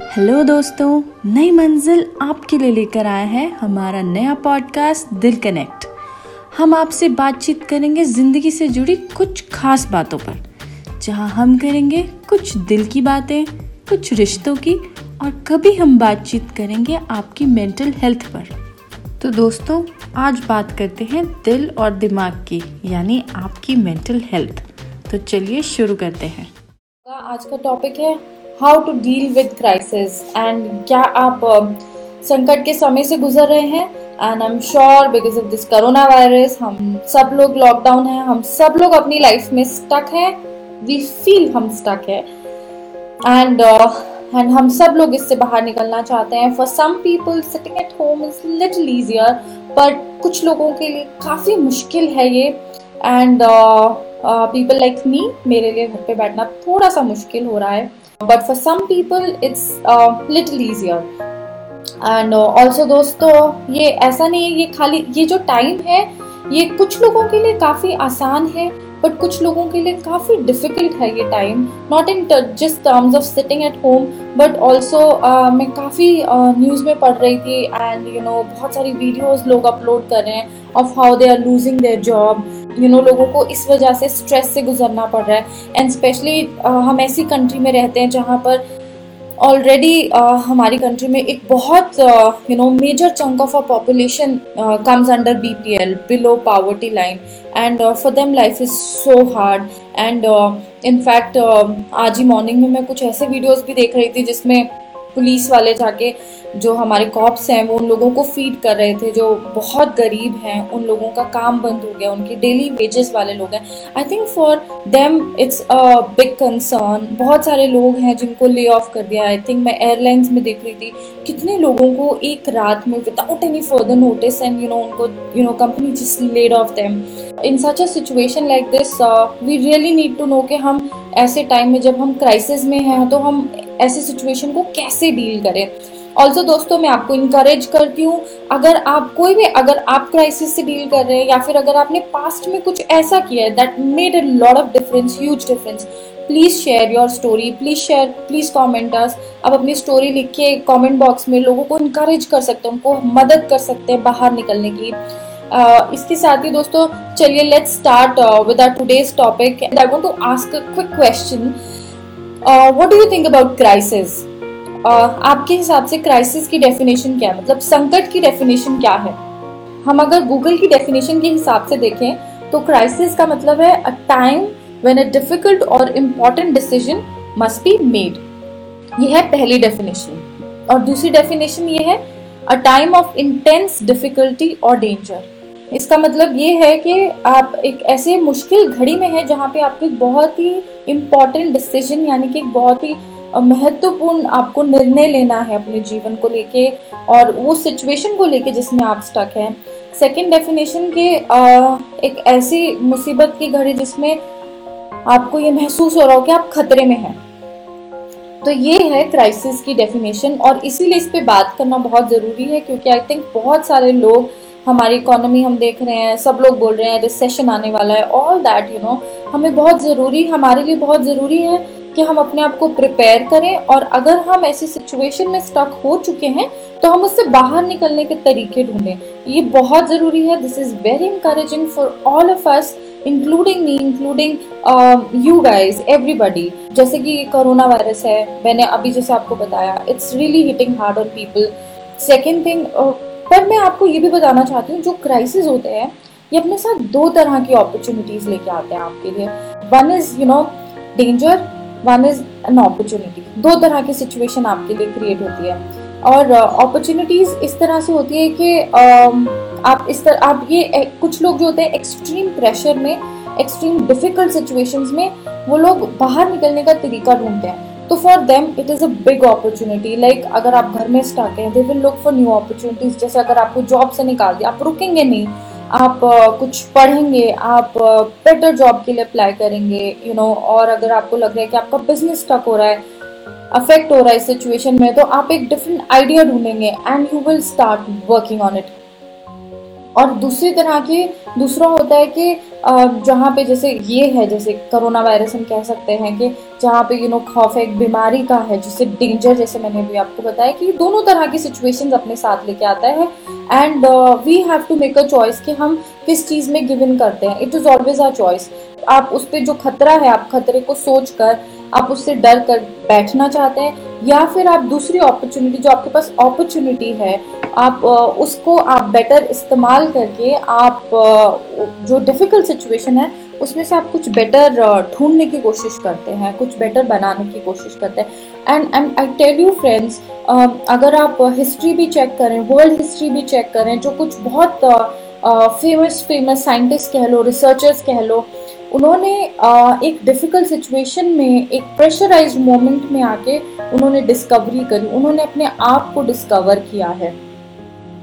Hello दोस्तों, नई मंजिल आपके लिए लेकर आया है हमारा नया पॉडकास्ट दिल कनेक्ट। हम आपसे बातचीत करेंगे ज़िंदगी से जुड़ी कुछ खास बातों पर, जहाँ हम करेंगे कुछ दिल की बातें, कुछ रिश्तों की, और कभी हम बातचीत करेंगे आपकी मेंटल हेल्थ पर। तो दोस्तों, आज बात करते हैं दिल और दिमाग की, यानी आपकी मेंटल हेल्थ तो चलिए शुरू करते हैं। आज का टॉपिक है how to deal with crisis and क्या आप संकट के समय से गुजर रहे हैं? And I am sure because of this corona virus हम सब लोग लॉकडाउन है, हम सब लोग अपनी लाइफ में स्टक हैं। वी फील हम स्टक है। एंड एंड हम सब लोग इससे बाहर निकलना चाहते हैं। For some people sitting at home is little easier but कुछ लोगों के लिए काफ़ी मुश्किल है ये। एंड पीपल लाइक मी मेरे लिए घर पे बैठना थोड़ा सा मुश्किल हो रहा है। But for some people it's little easier and also दोस्तों, ये ऐसा नहीं है, ये खाली, ये जो टाइम है, ये कुछ लोगों के लिए काफ़ी आसान है। बट कुछ लोगों के लिए काफ़ी डिफ़िकल्ट है ये time not in just terms of sitting at home but also मैं काफ़ी न्यूज़ uh, में पढ़ रही थी एंड यू नो बहुत सारी वीडियोज़ लोग अपलोड कर रहे हैं of how they are losing their job you know लोगों को इस वजह से स्ट्रेस से गुजरना पड़ रहा है. एंड स्पेशली uh, हम ऐसी कंट्री में रहते हैं जहाँ पर ऑलरेडी uh, हमारी कंट्री में एक बहुत you know major chunk of a population comes under B P L below poverty line and for them life is so hard and in fact आज ही मॉर्निंग में मैं कुछ ऐसे वीडियोज़ भी देख रही थी जिसमें पुलिस वाले जाके जो हमारे कॉप्स हैं, वो उन लोगों को फ़ीड कर रहे थे, जो बहुत गरीब हैं, उन लोगों का काम बंद हो गया, उनके डेली वेजेस वाले लोग हैं। I think for them it's a big concern बहुत सारे लोग हैं जिनको ले ऑफ़ कर दिया। आई थिंक मैं एयरलाइंस में देख रही थी कितने लोगों को एक रात में without any further notice and you know उनको you know company just laid off them in such a situation like this we really need to know कि हम ऐसे टाइम में जब हम क्राइसिस में हैं तो हम ऐसे सिचुएशन को कैसे डील करें? ऑल्सो दोस्तों, मैं आपको इनकरेज करती हूँ, अगर आप कोई भी, अगर आप क्राइसिस से डील कर रहे हैं या फिर अगर आपने पास्ट में कुछ ऐसा किया है that made a lot of difference huge difference please share your story please share please comment us आप अपनी स्टोरी लिख के कॉमेंट बॉक्स में लोगों को इनकरेज कर सकते हैं उनको मदद कर सकते हैं बाहर निकलने की Uh, इसके साथ ही दोस्तों चलिए let's start with our today's topic I want to ask a quick question what do you think about crisis आपके हिसाब से क्राइसिस की डेफिनेशन क्या है? मतलब संकट की डेफिनेशन क्या है? हम अगर गूगल की डेफिनेशन के हिसाब से देखें तो क्राइसिस का मतलब है a time when a difficult और important decision must be made ये है पहली डेफिनेशन और दूसरी डेफिनेशन ये है a time of intense difficulty और डेंजर इसका मतलब ये है कि आप एक ऐसे मुश्किल घड़ी में है जहाँ पे आपको बहुत ही इम्पोर्टेंट डिसीज़न यानी कि बहुत ही महत्वपूर्ण आपको निर्णय लेना है अपने जीवन को लेके और वो सिचुएशन को लेके जिसमें आप स्टक हैं। सेकंड डेफिनेशन के एक ऐसी मुसीबत की घड़ी जिसमें आपको ये महसूस हो रहा हो कि आप खतरे में हैं। तो ये है क्राइसिस की डेफिनेशन और इसीलिए इस पे बात करना बहुत ज़रूरी है क्योंकि आई थिंक बहुत सारे लोग, हमारी इकोनॉमी हम देख रहे हैं, सब लोग बोल रहे हैं रिसेशन आने वाला है ऑल दैट यू नो हमें बहुत ज़रूरी, हमारे लिए बहुत ज़रूरी है कि हम अपने आप को प्रिपेयर करें और अगर हम ऐसी सिचुएशन में स्टक हो चुके हैं तो हम उससे बाहर निकलने के तरीके ढूंढें। ये बहुत ज़रूरी है this is very encouraging for all of us including me including you guys everybody जैसे कि कोरोना वायरस है मैंने अभी जैसे आपको बताया it's really hitting hard on people second thing पर मैं आपको ये भी बताना चाहती हूँ जो क्राइसिस होते हैं ये अपने साथ दो तरह की अपॉर्चुनिटीज़ लेके आते हैं आपके लिए. One is you know danger one is an opportunity दो तरह की सिचुएशन आपके लिए क्रिएट होती है. और अपॉर्चुनिटीज़ uh, इस तरह से होती है कि uh, आप इस तरह आप ये कुछ लोग जो होते हैं एक्सट्रीम प्रेशर में एक्सट्रीम डिफ़िकल्ट सिचुएशंस में वो लोग बाहर निकलने का तरीका ढूंढते हैं। तो for them it is a big opportunity like अगर आप घर में स्टार्ट हैं they will look for new opportunities जैसे अगर आपको जॉब से निकाल दिया आप रुकेंगे नहीं। आप कुछ पढ़ेंगे आप बेटर जॉब के लिए अप्लाई करेंगे यू you नो know, और अगर आपको लग रहा है कि आपका बिज़नेस स्टक हो रहा है अफेक्ट हो रहा है सिचुएशन में तो आप एक डिफरेंट आइडिया ढूंढेंगे and you will start working on it और दूसरी तरह की, दूसरा होता है कि जहाँ पे जैसे ये है, जैसे कोरोना वायरस हम कह सकते हैं कि जहाँ पे यू नो खौफ एक बीमारी का है, जिससे डेंजर जैसे मैंने अभी आपको बताया कि दोनों तरह की सिचुएशंस अपने साथ लेके आता है। And we have to make a choice कि हम किस चीज़ में गिव इन करते हैं। It is always a choice आप उस पर जो खतरा है, आप खतरे को सोच कर आप उससे डर कर बैठना चाहते हैं, या फिर आप दूसरी अपॉर्चुनिटी जो आपके पास अपॉर्चुनिटी है, आप उसको आप बेटर इस्तेमाल करके आप जो डिफ़िकल्ट सिचुएशन है, उसमें से आप कुछ बेटर ढूँढने की कोशिश करते हैं, कुछ बेटर बनाने की कोशिश करते हैं। And and I tell you friends अगर आप हिस्ट्री भी चेक करें वर्ल्ड हिस्ट्री भी चेक करें, जो कुछ बहुत फ़ेमस फ़ेमस साइंटिस्ट कह लो रिसर्चर्स कह लो उन्होंने एक डिफ़िकल्ट सिचुएशन में, एक प्रेशराइज मोमेंट में आके उन्होंने डिस्कवरी करी। उन्होंने अपने आप को डिस्कवर किया है।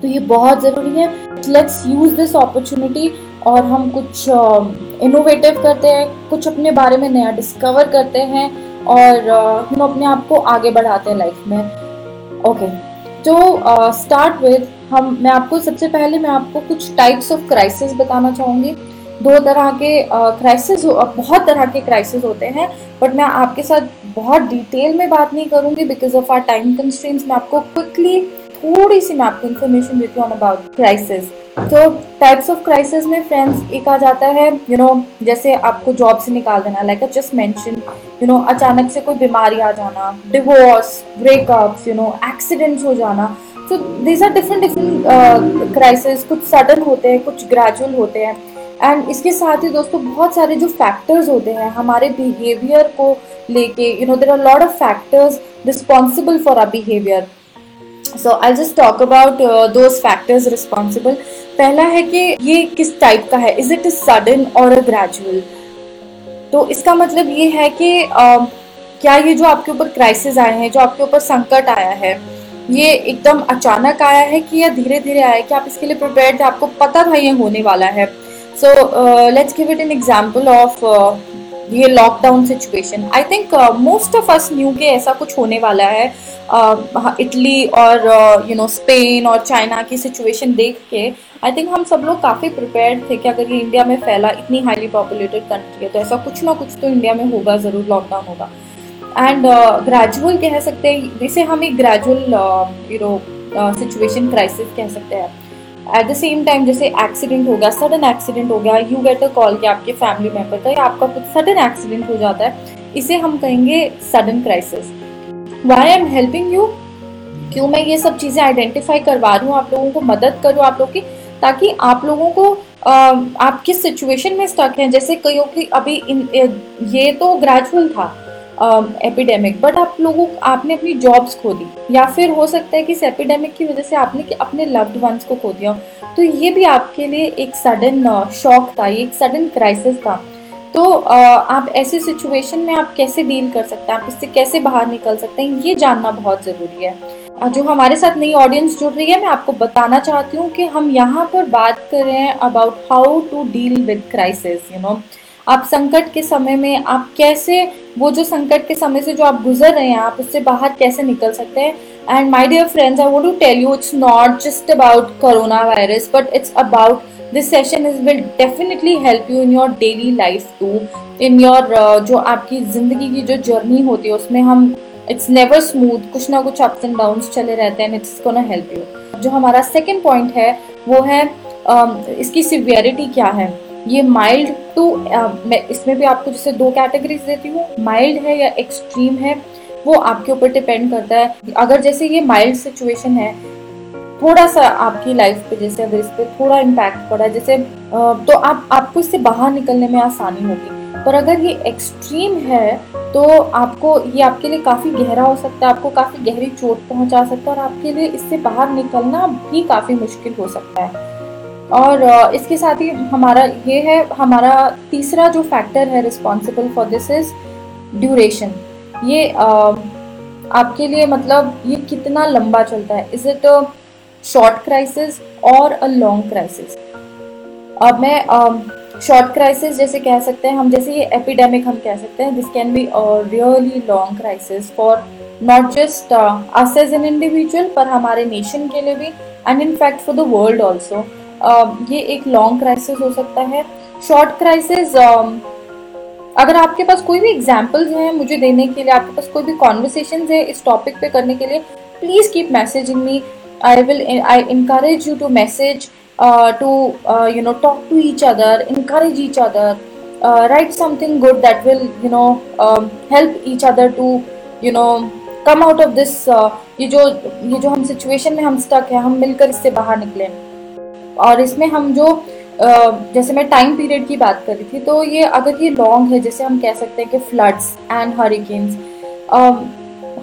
तो ये बहुत ज़रूरी है। लेट्स यूज़ दिस अपॉर्चुनिटी और हम कुछ इनोवेटिव करते हैं, कुछ अपने बारे में नया डिस्कवर करते हैं और हम अपने आप को आगे बढ़ाते हैं लाइफ में। ओके तो स्टार्ट विद हम, मैं आपको सबसे पहले मैं आपको कुछ टाइप्स ऑफ़ क्राइसिस बताना चाहूँगी। दो तरह के क्राइसिस बहुत तरह के क्राइसिस होते हैं बट मैं आपके साथ बहुत डिटेल में बात नहीं करूँगी because of our time constraints मैं आपको क्विकली थोड़ी सी मैं आपको इन्फॉर्मेशन देती हूँ अबाउट क्राइसिस तो टाइप्स ऑफ़ क्राइसिस में फ्रेंड्स एक आ जाता है यू you नो know, जैसे आपको जॉब से निकाल देना like I just mention you know अचानक से कोई बीमारी आ जाना divorce breakups you know accidents हो जाना. So these are different different crisis कुछ सडन होते हैं कुछ ग्रेजुअल होते हैं. एंड इसके साथ ही दोस्तों बहुत सारे जो फैक्टर्स होते हैं हमारे बिहेवियर को लेके you know there are lot of factors responsible for our behaviour so I just talk about those factors responsible पहला है कि ये किस टाइप का है? इज़ इट सडन और अ ग्रेजुअल तो इसका मतलब ये है कि uh, क्या ये जो आपके ऊपर क्राइसिस आए हैं जो आपके ऊपर संकट आया है ये एकदम अचानक आया है कि या धीरे धीरे आया है? कि आप इसके लिए प्रिपेयर थे आपको पता था ये होने वाला है। So let's give it an example of ये lockdown situation I think most of us knew के ऐसा कुछ होने वाला है। इटली uh, और यू नो स्पेन और चाइना की सिचुएशन देख के आई थिंक हम सब लोग काफ़ी प्रिपेयर्ड थे कि अगर ये इंडिया में फैला इतनी हाईली पॉपुलेटेड कंट्री है तो ऐसा कुछ ना कुछ तो इंडिया में होगा ज़रूर लॉकडाउन होगा। एंड ग्रेजुअल uh, कह सकते हैं जिसे हम एक gradual you know situation crisis कह सकते हैं एट द सेम टाइम जैसे एक्सीडेंट हो गया सडन एक्सीडेंट हो गया यू गेट अ कॉल कि आपके फैमिली मेंबर का या आपका कुछ सडन एक्सीडेंट हो जाता है इसे हम कहेंगे sudden crisis why I am helping you क्यों मैं ये सब चीज़ें आइडेंटिफाई करवा रही हूँ? आप लोगों को मदद करूँ आप लोग की ताकि आप लोगों को आ, आप किस सिचुएशन में स्टक हैं? जैसे कईयों की अभी इन ये तो ग्रेजुअल था एपिडेमिक बट आप लोगों, आपने अपनी जॉब्स खो दी। या फिर हो सकता है कि इस एपिडेमिक की वजह से आपने अपने लव्ड वंस को खो दिया। तो ये भी आपके लिए एक सडन शॉक था एक सडन क्राइसिस था। तो आप ऐसी सिचुएशन में आप कैसे डील कर सकते हैं? आप इससे कैसे बाहर निकल सकते हैं? ये जानना बहुत ज़रूरी है। जो हमारे साथ नई ऑडियंस जुड़ रही है, मैं आपको बताना चाहती हूँ कि हम यहाँ पर बात कर रहे हैं about how to deal with crisis you know आप संकट के समय में आप कैसे वो जो संकट के समय से जो आप गुजर रहे हैं आप उससे बाहर कैसे निकल सकते हैं? And my dear friends I want to tell you it's not just about corona virus but it's about this session is will definitely help you in your daily life to in your जो आपकी ज़िंदगी की जो journey होती है उसमें हम it's never smooth कुछ ना कुछ अप्स एंड डाउन चले रहते हैं इट्स गोना हेल्प यू जो हमारा सेकेंड पॉइंट है वो है uh, इसकी सिवियरिटी क्या है? ये माइल्ड टू मैं इसमें भी आपको जैसे दो कैटेगरीज देती हूँ। माइल्ड है या एक्सट्रीम है, वो आपके ऊपर डिपेंड करता है। अगर जैसे ये माइल्ड सिचुएशन है थोड़ा सा आपकी लाइफ पे जैसे अगर इस पर थोड़ा इम्पैक्ट पड़ा, जैसे तो आप, आपको इससे बाहर निकलने में आसानी होगी। पर अगर ये एक्सट्रीम है तो आपको, ये आपके लिए काफ़ी गहरा हो सकता है, आपको काफ़ी गहरी चोट पहुँचा सकता है और आपके लिए इससे बाहर निकलना भी काफ़ी मुश्किल हो सकता है। और इसके साथ ही हमारा ये है, हमारा तीसरा जो फैक्टर है responsible for this is duration ये आपके लिए मतलब ये कितना लंबा चलता है? इज़ इट शॉर्ट क्राइसिस और अ लॉन्ग क्राइसिस अब मैं शॉर्ट क्राइसिस जैसे कह सकते हैं, हम जैसे ये एपिडेमिक हम कह सकते हैं this can be a really long crisis for not just us as an individual पर हमारे नेशन के लिए भी and in fact for the world also ये एक लॉन्ग क्राइसिस हो सकता है। शॉर्ट क्राइसिस अगर आपके पास कोई भी एग्जाम्पल्स हैं मुझे देने के लिए, आपके पास कोई भी कॉन्वर्सेशन है इस टॉपिक पे करने के लिए please keep messaging me I will I encourage you to message to you know talk to each other encourage each other right something good that will you know help each other to you know come out of this ये जो ये जो हम situation में हम stuck है, हम मिलकर इससे बाहर निकले और इसमें हम जो जैसे मैं टाइम पीरियड की बात कर रही थी तो ये अगर ये लॉन्ग है, जैसे हम कह सकते हैं कि floods and hurricanes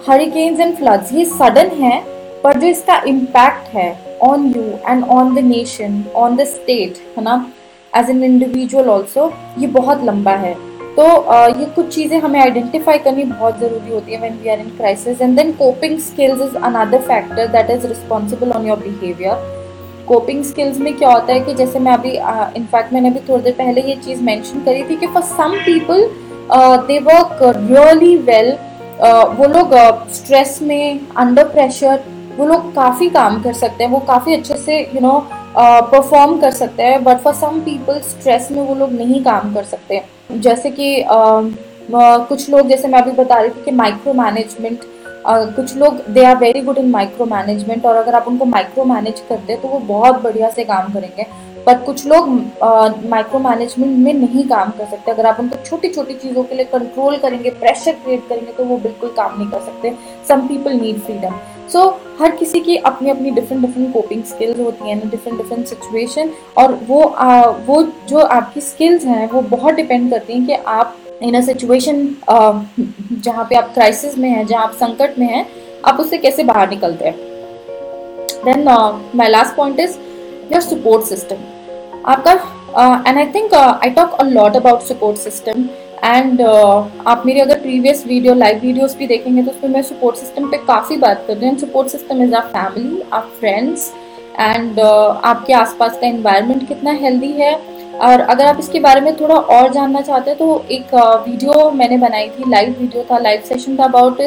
hurricanes and floods ये सडन है, पर जो इसका इम्पैक्ट है on you and on the nation on the state है ना? एज एन इंडिविजुअल ऑल्सो ये बहुत लंबा है। तो ये कुछ चीज़ें हमें आइडेंटिफाई करनी बहुत ज़रूरी होती है when we are in crisis and then coping skills is another factor that is responsible on your behaviour coping skills में क्या होता है कि जैसे मैं अभी इनफैक्ट uh, मैंने अभी थोड़ी देर पहले ये चीज़ मेंशन करी थी कि for some people they work really well वो लोग स्ट्रेस uh, में अंडर प्रेशर वो लोग काफ़ी काम कर सकते हैं वो काफ़ी अच्छे से यू नो परफॉर्म कर सकते हैं but for some people stress में वो लोग नहीं काम कर सकते. जैसे कि uh, कुछ लोग जैसे मैं अभी बता रही थी कि माइक्रो मैनेजमेंट कुछ लोग they are very good in micro management और अगर आप उनको माइक्रो मैनेज करते तो वो बहुत बढ़िया से काम करेंगे। पर कुछ लोग माइक्रो uh, मैनेजमेंट में नहीं काम कर सकते। अगर आप उनको छोटी छोटी चीज़ों के लिए कंट्रोल करेंगे प्रेशर क्रिएट करेंगे तो वो बिल्कुल काम नहीं कर सकते। Some people need freedom so हर किसी की अपनी अपनी डिफरेंट डिफरेंट कोपिंग स्किल्स होती हैं डिफरेंट डिफरेंट सिचुएशन और वो आ, वो जो आपकी स्किल्स हैं वो बहुत डिपेंड करती हैं कि आप इन अ सिचुएशन जहाँ पे आप क्राइसिस में हैं, जहाँ आप संकट में हैं, आप उससे कैसे बाहर निकलते हैं? Then my last point is your support system आपका and I think I talk a lot about support system and आप मेरी अगर प्रीवियस वीडियो लाइव वीडियोस भी देखेंगे तो उसमें मैं सपोर्ट सिस्टम पे काफ़ी बात कर रही हूँ। Support system is our family our friends and आपके आसपास का इन्वायरमेंट कितना हेल्दी है और अगर आप इसके बारे में थोड़ा और जानना चाहते हैं तो एक वीडियो मैंने बनाई थी लाइव वीडियो था लाइव सेशन था अबाउट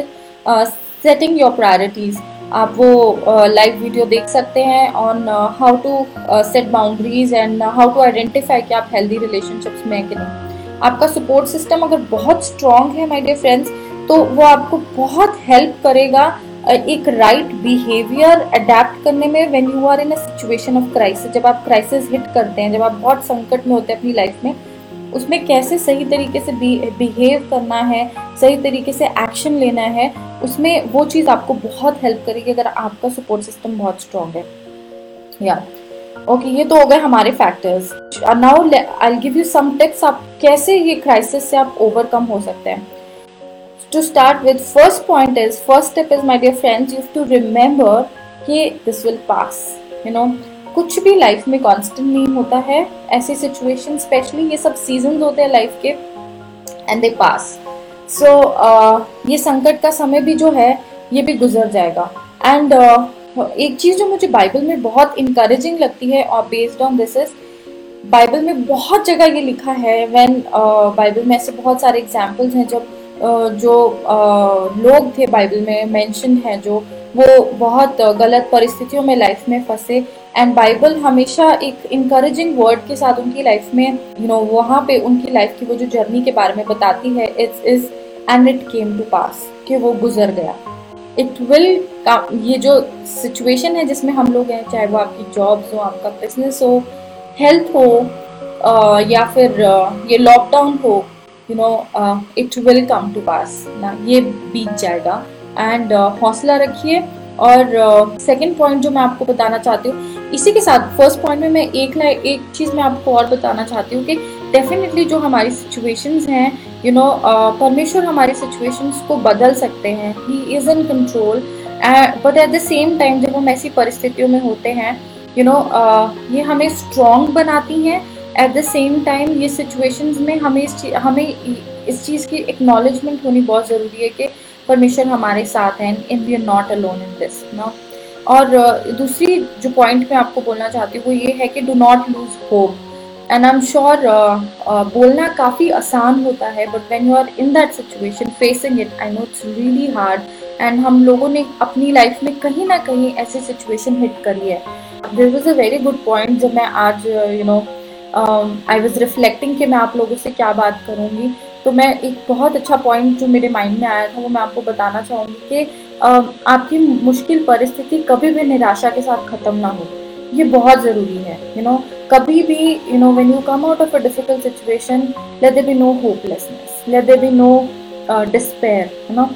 सेटिंग योर प्रायोरिटीज़ आप वो लाइव uh, वीडियो देख सकते हैं on how to set boundaries and how to identify कि आप हेल्दी रिलेशनशिप्स में हैं कि नहीं. आपका सपोर्ट सिस्टम अगर बहुत स्ट्रांग है माय डियर फ्रेंड्स तो वो आपको बहुत हेल्प करेगा एक राइट बिहेवियर अडेप्ट करने में when you are in a situation of crisis जब आप क्राइसिस हिट करते हैं, जब आप बहुत संकट में होते हैं अपनी लाइफ में, उसमें कैसे सही तरीके से बिहेव करना है, सही तरीके से एक्शन लेना है, उसमें वो चीज़ आपको बहुत हेल्प करेगी अगर आपका सपोर्ट सिस्टम बहुत स्ट्रांग है। या. ओके ये तो हो गए हमारे factors now I give you some tips आप कैसे ये क्राइसिस से आप ओवरकम हो सकते हैं। To start with first point is first step is my dear friends you to remember कि this will pass you know कुछ भी लाइफ में कांस्टेंट नहीं होता है ऐसी सिचुएशन स्पेशली ये सब सीज़न होते हैं लाइफ के एंड दे पास सो ये संकट का समय भी जो है ये भी गुजर जाएगा. एंड uh, एक चीज़ जो मुझे बाइबल में बहुत इंकरेजिंग लगती है और based on this is Bible में बहुत जगह ये लिखा है व्हेन बाइबल uh, में ऐसे बहुत सारे एग्जाम्पल्स हैं जब जो लोग थे बाइबल में, मेंशन है जो, वो बहुत गलत परिस्थितियों में लाइफ में फंसे। एंड बाइबल हमेशा एक इंकरेजिंग वर्ड के साथ उनकी लाइफ में यू नो वहाँ पे उनकी लाइफ की वो जो जर्नी के बारे में बताती है it's is and it came to pass कि वो गुजर गया। इट विल ये जो सिचुएशन है जिसमें हम लोग हैं, चाहे वो आपकी जॉब्स हो, आपका बिज़नेस हो हेल्थ हो या फिर ये लॉकडाउन हो you know it will come to pass ना ये बीत जाएगा। एंड uh, हौसला रखिए। और सेकंड uh, पॉइंट जो मैं आपको बताना चाहती हूँ इसी के साथ फ़र्स्ट पॉइंट में मैं एक एक चीज़ मैं आपको और बताना चाहती हूँ कि डेफिनेटली जो हमारी सिचुएशंस हैं यू नो परमेश्वर हमारी सिचुएशंस को बदल सकते हैं। He is in control but at the same time जब हम ऐसी परिस्थितियों में होते हैं you you know know, uh, ये हमें स्ट्रॉन्ग बनाती हैं। एट द सेम टाइम ये सिचुएशंस में हमें इस हमें इस चीज़ की एक्नॉलेजमेंट होनी बहुत ज़रूरी है कि परमेश्वर हमारे साथ हैं in we are not alone in this no और दूसरी जो पॉइंट मैं आपको बोलना चाहती हूँ, वो ये है कि do not lose hope and I am sure बोलना काफ़ी आसान होता है but when you are in that situation facing it I know it's really hard and हम लोगों ने अपनी लाइफ में कहीं ना कहीं ऐसी सिचुएशन हिट करी है. This was a very good point जब मैं आज you know I was reflecting कि मैं आप लोगों से क्या बात करूँगी। तो मैं एक बहुत अच्छा पॉइंट जो मेरे माइंड में आया था वो मैं आपको बताना चाहूँगी कि uh, आपकी मुश्किल परिस्थिति कभी भी निराशा के साथ ख़त्म ना हो। ये बहुत ज़रूरी है यू you नो know, कभी भी you know when you come out of a difficult situation let there be no hopelessness let there be no despair you know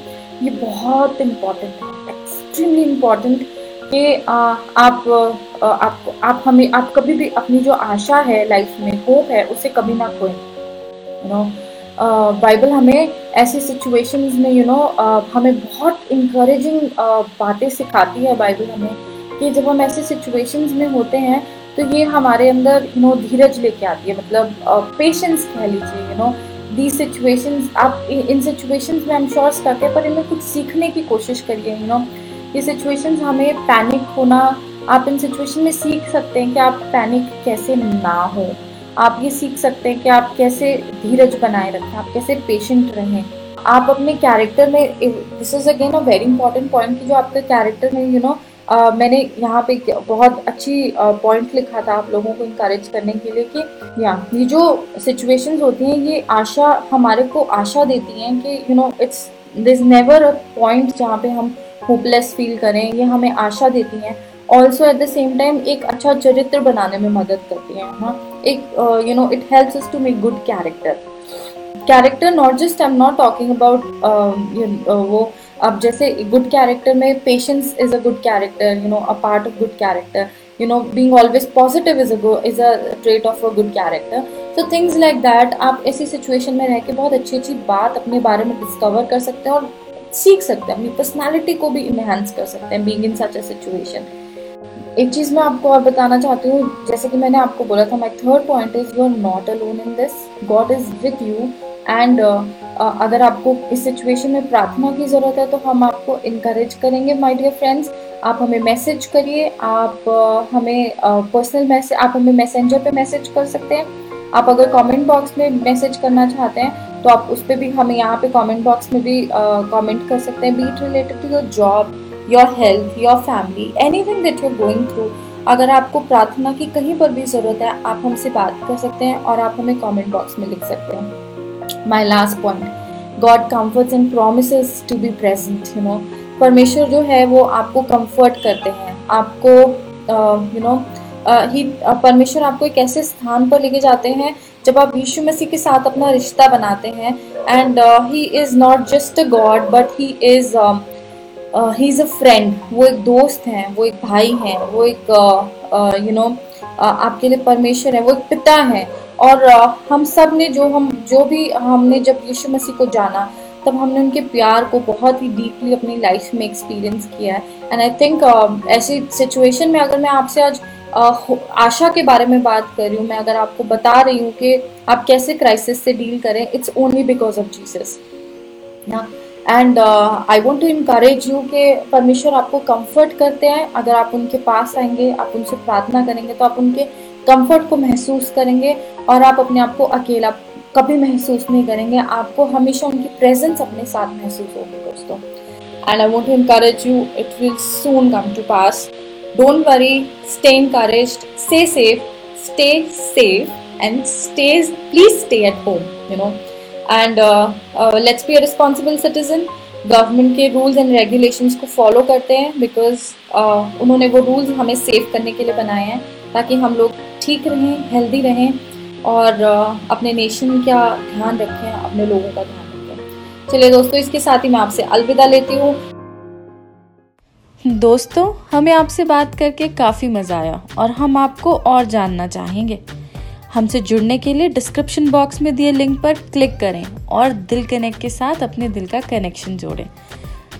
ये बहुत इंपॉर्टेंट है एक्सट्रीमली इम्पोर्टेंट कि आप आप आप हमें आप कभी भी अपनी जो आशा है लाइफ में होप है उसे कभी ना खोएँ। यू नो बाइबल हमें ऐसी सिचुएशंस में यू you नो know, हमें बहुत इंकरेजिंग बातें सिखाती है बाइबल हमें कि जब हम ऐसे सिचुएशंस में होते हैं तो ये हमारे अंदर यू नो धीरज लेके आती है। मतलब पेशेंस कह लीजिए यू नो दी सिचुएशंस आप इन सिचुएशंस में हम श्योर करते हैं पर इनमें कुछ सीखने की कोशिश करिए यू नो ये सिचुएशंस हमें पैनिक होना आप इन सिचुएशन में सीख सकते हैं कि आप पैनिक कैसे ना हो। आप ये सीख सकते हैं कि आप कैसे धीरज बनाए रखें आप कैसे पेशेंट रहें। आप अपने कैरेक्टर में this is again a very important point कि जो आपके कैरेक्टर में यू नो मैंने यहाँ पे बहुत अच्छी पॉइंट uh, लिखा था आप लोगों को इनक्रेज करने के लिए कि या ये जो सिचुएशंस होती हैं ये आशा हमारे को आशा देती हैं कि you know it's this never a point जहाँ पे हम होपलेस फील करें, ये हमें आशा देती हैं। Also at the same time एक अच्छा चरित्र बनाने में मदद करती हैं हाँ। एक you know it helps us to make good character character not just I am not talking about वो, अब जैसे गुड कैरेक्टर में patience is a good character you know a part of good character you know being always positive is a is a trait of a good character so things like that आप ऐसी situation में रह के बहुत अच्छी अच्छी बात अपने बारे में डिस्कवर कर सकते हैं और सीख सकते हैं अपनी पर्सनैलिटी को भी इनहेंस कर सकते हैं being in such a situation एक चीज़ मैं आपको और बताना चाहती हूँ जैसे कि मैंने आपको बोला था my third point is you are not alone in this God is with you and अगर आपको इस सिचुएशन में प्रार्थना की ज़रूरत है तो हम आपको इनक्रेज करेंगे माई डियर फ्रेंड्स आप हमें मैसेज करिए आप uh, हमें पर्सनल uh, मैसेज आप हमें मैसेंजर पे मैसेज कर सकते हैं. आप अगर कमेंट बॉक्स में मैसेज करना चाहते हैं तो आप उस पर भी हमें यहाँ पे कमेंट बॉक्स में भी कमेंट uh, कर सकते हैं be it related to your job your health your family anything that you're going through अगर आपको प्रार्थना की कहीं पर भी ज़रूरत है आप हमसे बात कर सकते हैं और आप हमें कमेंट बॉक्स में लिख सकते हैं। My last point God comforts and promise to be present you know परमेश्वर जो है वो आपको कंफर्ट करते हैं। आपको यू नो ही परमेश्वर आपको एक ऐसे स्थान पर लेके जाते हैं जब आप यीशु मसीह के साथ अपना रिश्ता बनाते हैं and he is not just a God but he is he is a friend वो एक दोस्त हैं वो एक भाई हैं वो एक यू नो आपके लिए परमेश्वर है वो एक पिता है। और uh, हम सबने जो हम जो भी हमने जब यीशु मसीह को जाना तब हमने उनके प्यार को बहुत ही डीपली अपनी लाइफ में एक्सपीरियंस किया है। एंड आई थिंक ऐसी सिचुएशन में अगर मैं आपसे आज आशा के बारे में बात कर रही हूँ मैं, अगर आपको बता रही हूँ कि आप कैसे क्राइसिस से डील करें it's only because of Jesus ना? And I want to encourage you कि परमेश्वर आपको कंफर्ट करते हैं। अगर आप उनके पास आएँगे, आप उनसे प्रार्थना करेंगे तो आप उनके कंफर्ट को महसूस करेंगे और आप अपने आप को अकेला कभी महसूस नहीं करेंगे। आपको हमेशा उनकी प्रेजेंस अपने साथ महसूस होगी दोस्तों। And I want to encourage you it will soon come to pass Stay encouraged, stay safe, stay safe, and stay, please stay at home, you know. And uh, uh, let's be a responsible citizen. Government के rules and regulations को follow करते हैं because uh, उन्होंने वो rules हमें save करने के लिए बनाए हैं ताकि हम लोग ठीक रहें हेल्दी रहें और uh, अपने नेशन का ध्यान रखें अपने लोगों का ध्यान रखें चलिए दोस्तों इसके साथ ही मैं आपसे अलविदा लेती हूँ दोस्तों, हमें आपसे बात करके काफ़ी मज़ा आया और हम आपको और जानना चाहेंगे। हमसे जुड़ने के लिए डिस्क्रिप्शन बॉक्स में दिए लिंक पर क्लिक करें और दिल कनेक्ट के साथ अपने दिल का कनेक्शन जोड़ें।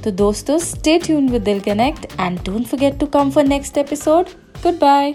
तो दोस्तों stay tune with Dil connect and don't forget to come for next episode goodbye